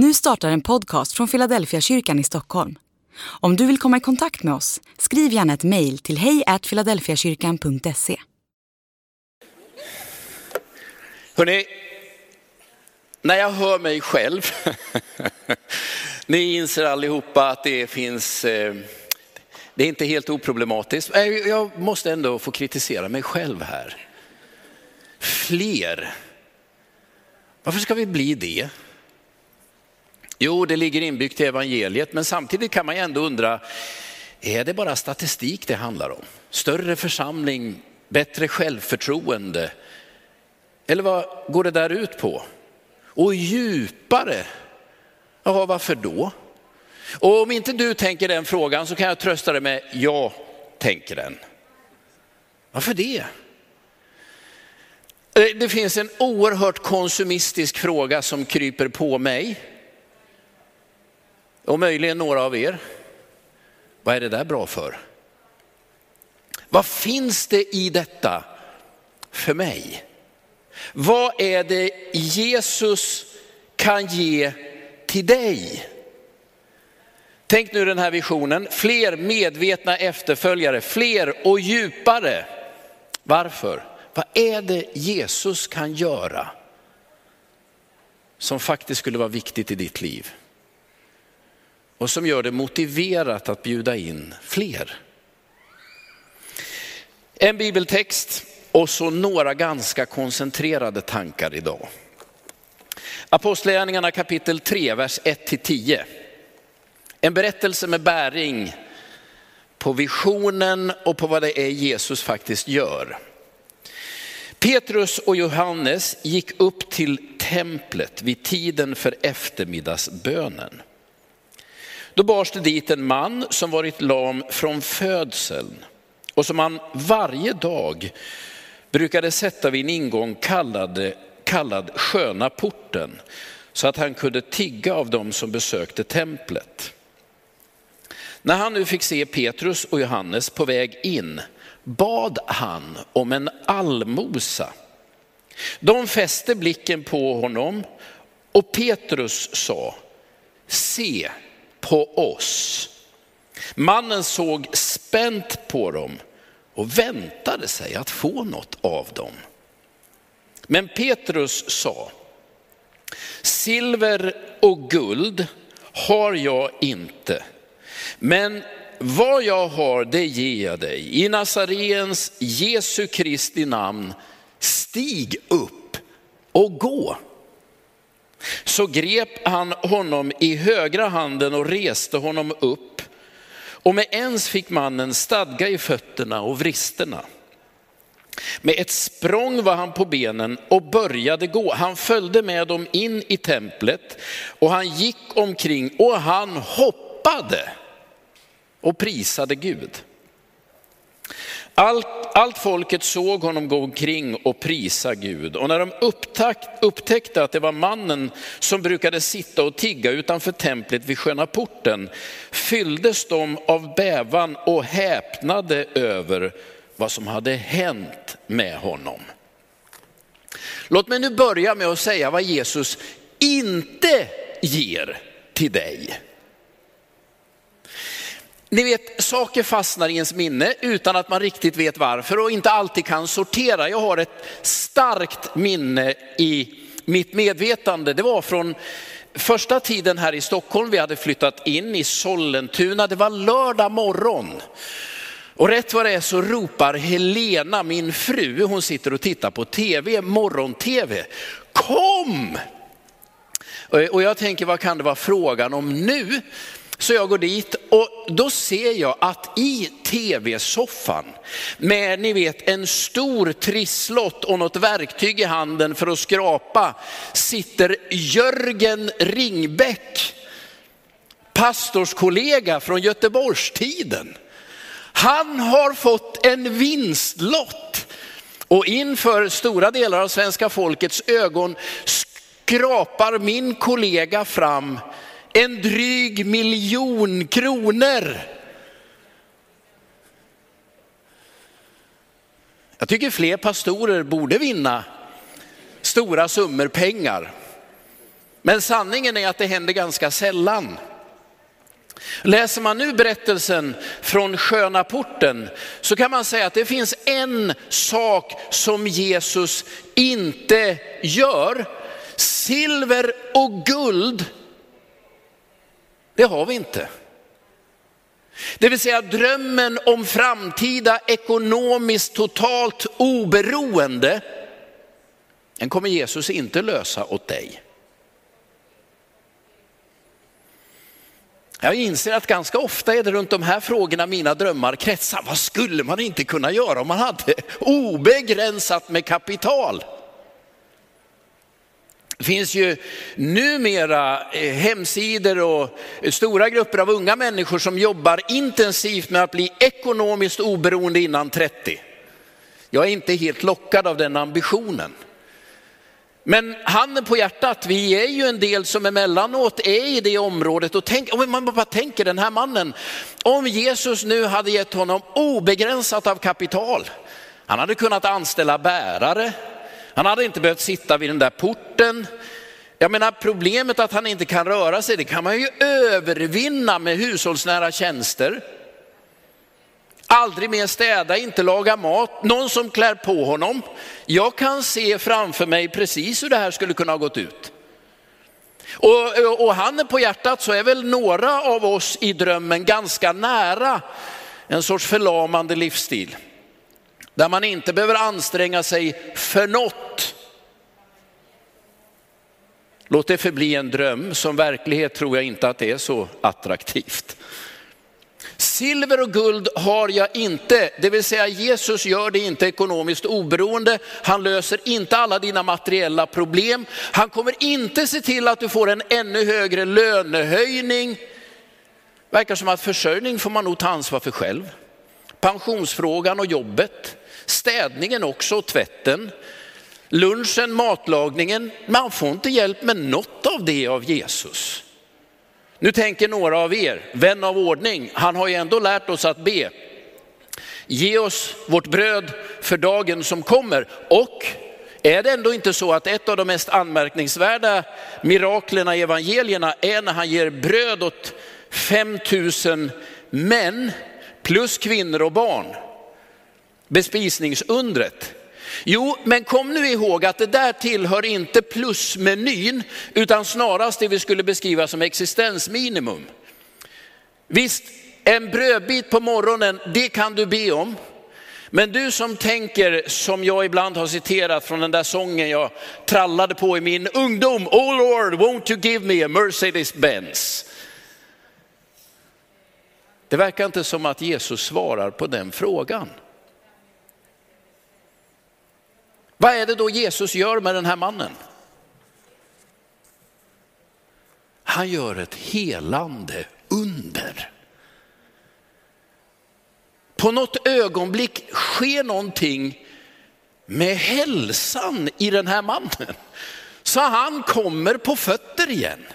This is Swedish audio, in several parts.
Nu startar en podcast från Philadelphia kyrkan i Stockholm. Om du vill komma i kontakt med oss, skriv gärna ett mejl till hejfiladelfiakyrkan.se. Hörrni, när jag hör mig själv, ni inser allihopa att det finns, eh, det är inte helt oproblematiskt. Eh, jag måste ändå få kritisera mig själv här. Fler. Varför ska vi bli det? Jo, det ligger inbyggt i evangeliet, men samtidigt kan man ju ändå undra, är det bara statistik det handlar om? Större församling, bättre självförtroende? Eller vad går det där ut på? Och djupare? Ja, varför då? Och om inte du tänker den frågan så kan jag trösta dig med, jag tänker den. Varför det? Eh, det finns en oerhört konsumistisk fråga som kryper på mig. Och möjligen några av er. Vad är det där bra för? Vad finns det i detta för mig? Vad är det Jesus kan ge till dig? Tänk nu den här visionen, fler medvetna efterföljare, fler och djupare. Varför? Vad är det Jesus kan göra som faktiskt skulle vara viktigt i ditt liv? Och som gör det motiverat att bjuda in fler. En bibeltext och så några ganska koncentrerade tankar idag. Apostlagärningarna kapitel 3, vers 1-10. En berättelse med bäring på visionen och på vad det är Jesus faktiskt gör. Petrus och Johannes gick upp till templet vid tiden för eftermiddagsbönen. Då bars det dit en man som varit lam från födseln och som han varje dag brukade sätta vid en ingång kallad, kallad sköna porten så att han kunde tigga av dem som besökte templet. När han nu fick se Petrus och Johannes på väg in bad han om en allmosa. De fäste blicken på honom och Petrus sa, se på oss. Mannen såg spänt på dem och väntade sig att få något av dem. Men Petrus sa, silver och guld har jag inte, men vad jag har det ger jag dig. I Nazarens Jesu Kristi namn, stig upp och gå. Så grep han honom i högra handen och reste honom upp. Och med ens fick mannen stadga i fötterna och vristerna. Med ett språng var han på benen och började gå. Han följde med dem in i templet och han gick omkring och han hoppade och prisade Gud. Allt, allt folket såg honom gå omkring och prisa Gud. Och när de upptäckte att det var mannen som brukade sitta och tigga utanför templet vid sköna porten, fylldes de av bävan och häpnade över vad som hade hänt med honom. Låt mig nu börja med att säga vad Jesus inte ger till dig. Ni vet, saker fastnar i ens minne utan att man riktigt vet varför och inte alltid kan sortera. Jag har ett starkt minne i mitt medvetande. Det var från första tiden här i Stockholm. Vi hade flyttat in i Sollentuna. Det var lördag morgon. Och rätt vad det är så ropar Helena, min fru, hon sitter och tittar på tv, morgon-tv. Kom! Eh, och jag tänker, vad kan det vara frågan om nu? Så jag går dit och då ser jag att i tv-soffan med ni vet en stor trisslott och något verktyg i handen för att skrapa sitter Jörgen Ringbäck, pastorskollega från Göteborgstiden. Han har fått en vinstlott och inför stora delar av svenska folkets ögon skrapar min kollega fram en dryg miljon kronor. Jag tycker fler pastorer borde vinna stora summor pengar. Men sanningen är att det händer ganska sällan. Läser man nu berättelsen från sköna porten så kan man säga att det finns en sak som Jesus inte gör. Silver och guld, det har vi inte. Det vill säga drömmen om framtida ekonomiskt totalt oberoende, den kommer Jesus inte lösa åt dig. Jag inser att ganska ofta är det runt de här frågorna mina drömmar kretsar. Vad skulle man inte kunna göra om man hade obegränsat med kapital? Det finns ju numera eh, hemsidor och stora grupper av unga människor som jobbar intensivt med att bli ekonomiskt oberoende innan 30. Jag är inte helt lockad av den ambitionen. Men handen på hjärtat, vi är ju en del som emellanåt är i det området och tänk, om man bara tänker den här mannen, om Jesus nu hade gett honom obegränsat av kapital, han hade kunnat anställa bärare, han hade inte behövt sitta vid den där porten. Jag menar problemet att han inte kan röra sig, det kan man ju övervinna med hushållsnära tjänster. Aldrig mer städa, inte laga mat, någon som klär på honom. Jag kan se framför mig precis hur det här skulle kunna ha gått ut. Och, och handen på hjärtat så är väl några av oss i drömmen ganska nära en sorts förlamande livsstil. Där man inte behöver anstränga sig för något. Låt det förbli en dröm, som verklighet tror jag inte att det är så attraktivt. Silver och guld har jag inte, det vill säga Jesus gör det inte ekonomiskt oberoende. Han löser inte alla dina materiella problem. Han kommer inte se till att du får en ännu högre lönehöjning. Verkar som att försörjning får man nog ta ansvar för själv. Pensionsfrågan och jobbet, städningen också och tvätten, lunchen, matlagningen. Man får inte hjälp med något av det av Jesus. Nu tänker några av er, vän av ordning, han har ju ändå lärt oss att be. Ge oss vårt bröd för dagen som kommer. Och är det ändå inte så att ett av de mest anmärkningsvärda miraklerna i evangelierna är när han ger bröd åt 5000 män plus kvinnor och barn. Bespisningsundret. Jo, men kom nu ihåg att det där tillhör inte plusmenyn, utan snarast det vi skulle beskriva som existensminimum. Visst, en brödbit på morgonen, det kan du be om. Men du som tänker, som jag ibland har citerat från den där sången jag trallade på i min ungdom, Oh Lord, won't you give me a Mercedes Benz? Det verkar inte som att Jesus svarar på den frågan. Vad är det då Jesus gör med den här mannen? Han gör ett helande under. På något ögonblick sker någonting med hälsan i den här mannen. Så han kommer på fötter igen.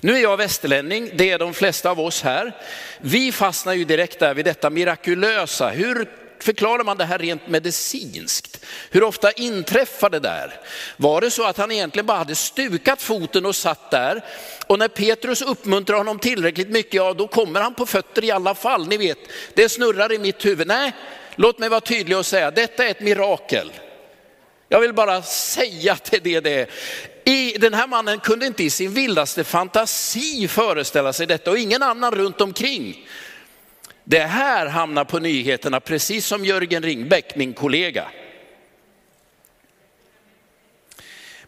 Nu är jag västerlänning, det är de flesta av oss här. Vi fastnar ju direkt där vid detta mirakulösa. Hur förklarar man det här rent medicinskt? Hur ofta inträffar det där? Var det så att han egentligen bara hade stukat foten och satt där? Och när Petrus uppmuntrar honom tillräckligt mycket, ja då kommer han på fötter i alla fall. Ni vet, det snurrar i mitt huvud. Nej, låt mig vara tydlig och säga, detta är ett mirakel. Jag vill bara säga till det det är. I, den här mannen kunde inte i sin vildaste fantasi föreställa sig detta och ingen annan runt omkring. Det här hamnar på nyheterna precis som Jörgen Ringbäck, min kollega.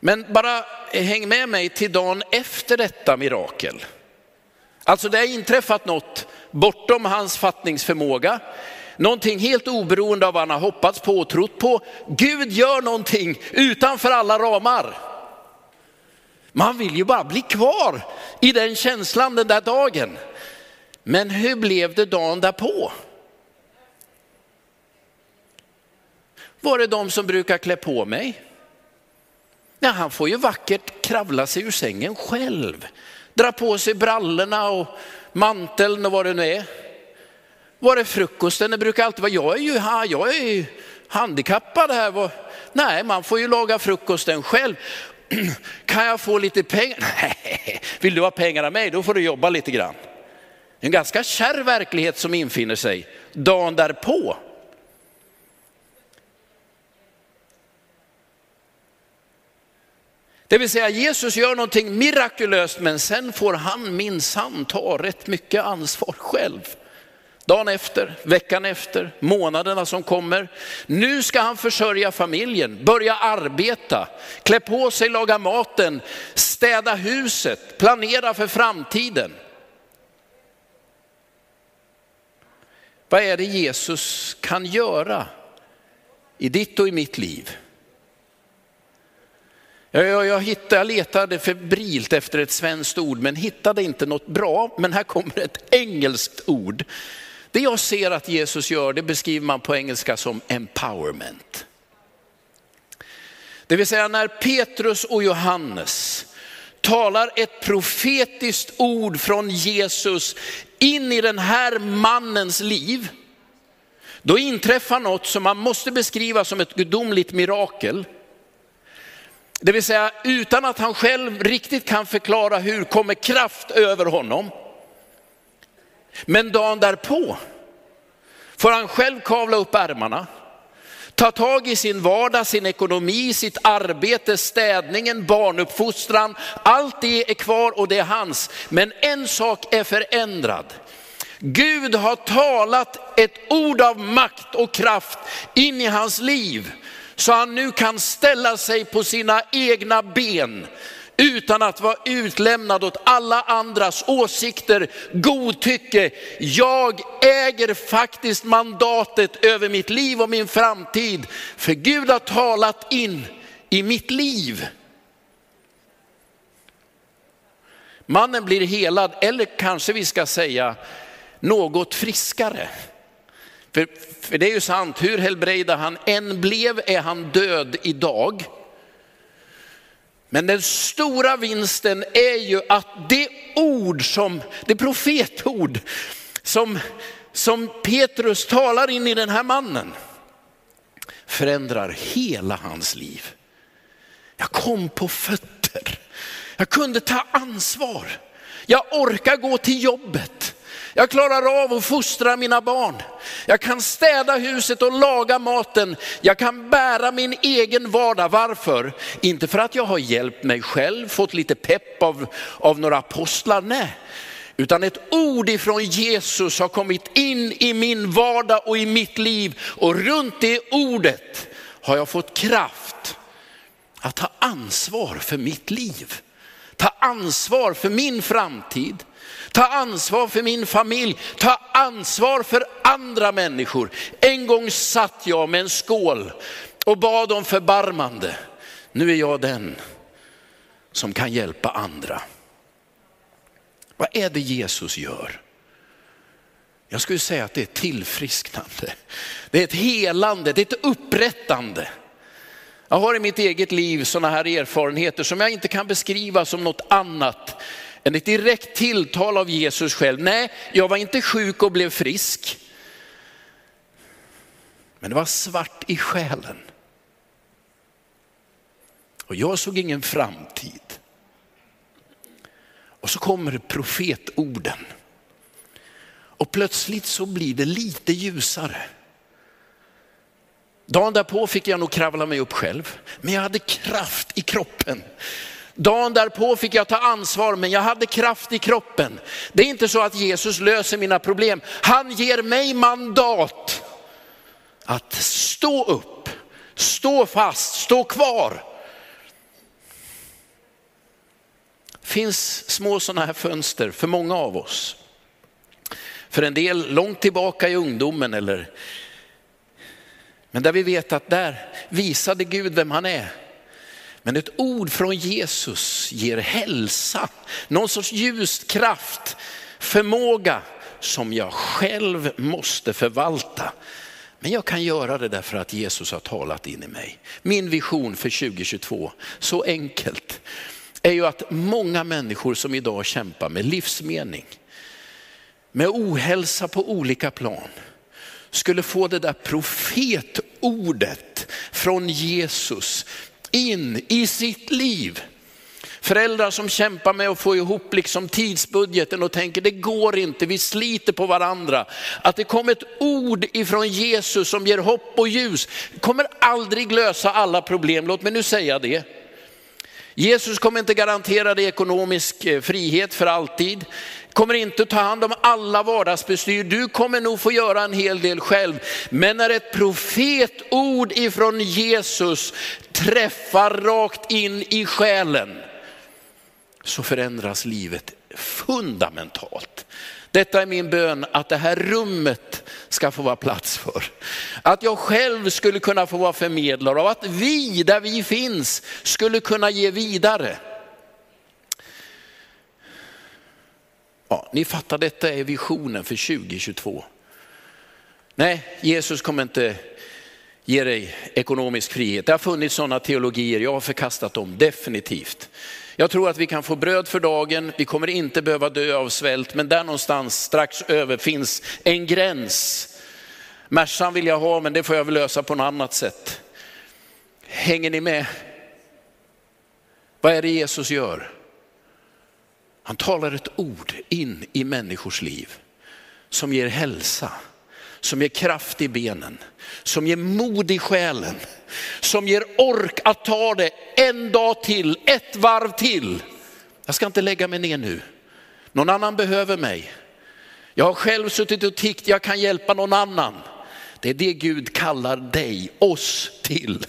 Men bara häng med mig till dagen efter detta mirakel. Alltså det har inträffat något bortom hans fattningsförmåga. Någonting helt oberoende av vad han har hoppats på och trott på. Gud gör någonting utanför alla ramar. Man vill ju bara bli kvar i den känslan den där dagen. Men hur blev det dagen därpå? Var det de som brukar klä på mig? Nej, han får ju vackert kravla sig ur sängen själv. Dra på sig brallorna och manteln och vad det nu är. Var är frukosten? Det brukar alltid vara, jag är ju, jag är ju handikappad här. Nej, man får ju laga frukosten själv. kan jag få lite pengar? Nej, vill du ha pengar av mig, då får du jobba lite grann. En ganska kärv verklighet som infinner sig dagen därpå. Det vill säga Jesus gör någonting mirakulöst men sen får han minsann ta rätt mycket ansvar själv. Dagen efter, veckan efter, månaderna som kommer. Nu ska han försörja familjen, börja arbeta, klä på sig, laga maten, städa huset, planera för framtiden. Vad är det Jesus kan göra i ditt och i mitt liv? Jag, jag, jag, hittade, jag letade febrilt efter ett svenskt ord men hittade inte något bra. Men här kommer ett engelskt ord. Det jag ser att Jesus gör det beskriver man på engelska som empowerment. Det vill säga när Petrus och Johannes talar ett profetiskt ord från Jesus in i den här mannens liv, då inträffar något som man måste beskriva som ett gudomligt mirakel. Det vill säga utan att han själv riktigt kan förklara hur kommer kraft över honom. Men dagen därpå får han själv kavla upp ärmarna, ta tag i sin vardag, sin ekonomi, sitt arbete, städningen, barnuppfostran. Allt det är kvar och det är hans. Men en sak är förändrad. Gud har talat ett ord av makt och kraft in i hans liv så han nu kan ställa sig på sina egna ben utan att vara utlämnad åt alla andras åsikter, godtycke. Jag äger faktiskt mandatet över mitt liv och min framtid. För Gud har talat in i mitt liv. Mannen blir helad, eller kanske vi ska säga något friskare. För, för det är ju sant, hur helbrägda han än blev är han död idag. Men den stora vinsten är ju att det ord som, det profetord som, som Petrus talar in i den här mannen förändrar hela hans liv. Jag kom på fötter, jag kunde ta ansvar, jag orkar gå till jobbet. Jag klarar av att fostra mina barn. Jag kan städa huset och laga maten. Jag kan bära min egen vardag. Varför? Inte för att jag har hjälpt mig själv, fått lite pepp av, av några apostlar. Nej, utan ett ord ifrån Jesus har kommit in i min vardag och i mitt liv. Och runt det ordet har jag fått kraft att ta ansvar för mitt liv. Ta ansvar för min framtid. Ta ansvar för min familj, ta ansvar för andra människor. En gång satt jag med en skål och bad om förbarmande. Nu är jag den som kan hjälpa andra. Vad är det Jesus gör? Jag skulle säga att det är tillfrisknande. Det är ett helande, det är ett upprättande. Jag har i mitt eget liv sådana här erfarenheter som jag inte kan beskriva som något annat ett direkt tilltal av Jesus själv. Nej, jag var inte sjuk och blev frisk. Men det var svart i själen. Och jag såg ingen framtid. Och så kommer profetorden. Och plötsligt så blir det lite ljusare. Dagen därpå fick jag nog kravla mig upp själv, men jag hade kraft i kroppen. Dagen därpå fick jag ta ansvar, men jag hade kraft i kroppen. Det är inte så att Jesus löser mina problem. Han ger mig mandat att stå upp, stå fast, stå kvar. Det finns små sådana här fönster för många av oss. För en del långt tillbaka i ungdomen eller men där vi vet att där visade Gud vem han är. Men ett ord från Jesus ger hälsa, någon sorts ljuskraft, förmåga som jag själv måste förvalta. Men jag kan göra det därför att Jesus har talat in i mig. Min vision för 2022, så enkelt, är ju att många människor som idag kämpar med livsmening, med ohälsa på olika plan, skulle få det där profetordet från Jesus in i sitt liv. Föräldrar som kämpar med att få ihop liksom tidsbudgeten och tänker det går inte, vi sliter på varandra. Att det kom ett ord ifrån Jesus som ger hopp och ljus, kommer aldrig lösa alla problem. Låt mig nu säga det. Jesus kommer inte garantera dig ekonomisk eh, frihet för alltid. Kommer inte ta hand om alla vardagsbestyr. Du kommer nog få göra en hel del själv. Men när ett profetord ifrån Jesus träffar rakt in i själen så förändras livet fundamentalt. Detta är min bön att det här rummet ska få vara plats för. Att jag själv skulle kunna få vara förmedlare och att vi där vi finns skulle kunna ge vidare. Ja, ni fattar, detta är visionen för 2022. Nej, Jesus kommer inte ge dig ekonomisk frihet. Det har funnits sådana teologier, jag har förkastat dem definitivt. Jag tror att vi kan få bröd för dagen, vi kommer inte behöva dö av svält, men där någonstans strax över finns en gräns. Märsan vill jag ha, men det får jag väl lösa på något annat sätt. Hänger ni med? Vad är det Jesus gör? Han talar ett ord in i människors liv som ger hälsa, som ger kraft i benen, som ger mod i själen, som ger ork att ta det en dag till, ett varv till. Jag ska inte lägga mig ner nu. Någon annan behöver mig. Jag har själv suttit och tyckt jag kan hjälpa någon annan. Det är det Gud kallar dig, oss till.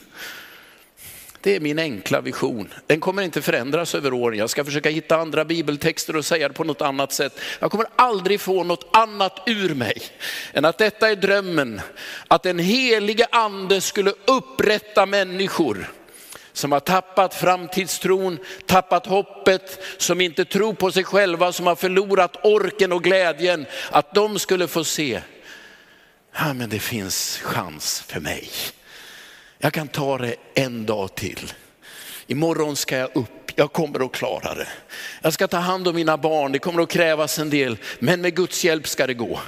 Det är min enkla vision. Den kommer inte förändras över åren. Jag ska försöka hitta andra bibeltexter och säga det på något annat sätt. Jag kommer aldrig få något annat ur mig än att detta är drömmen. Att den helige ande skulle upprätta människor som har tappat framtidstron, tappat hoppet, som inte tror på sig själva, som har förlorat orken och glädjen. Att de skulle få se, ja men det finns chans för mig. Jag kan ta det en dag till. Imorgon ska jag upp, jag kommer att klara det. Jag ska ta hand om mina barn, det kommer att krävas en del, men med Guds hjälp ska det gå.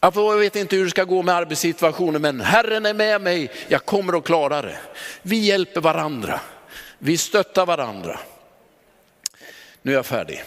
Jag vet inte hur det ska gå med arbetssituationen, men Herren är med mig, jag kommer att klara det. Vi hjälper varandra, vi stöttar varandra. Nu är jag färdig.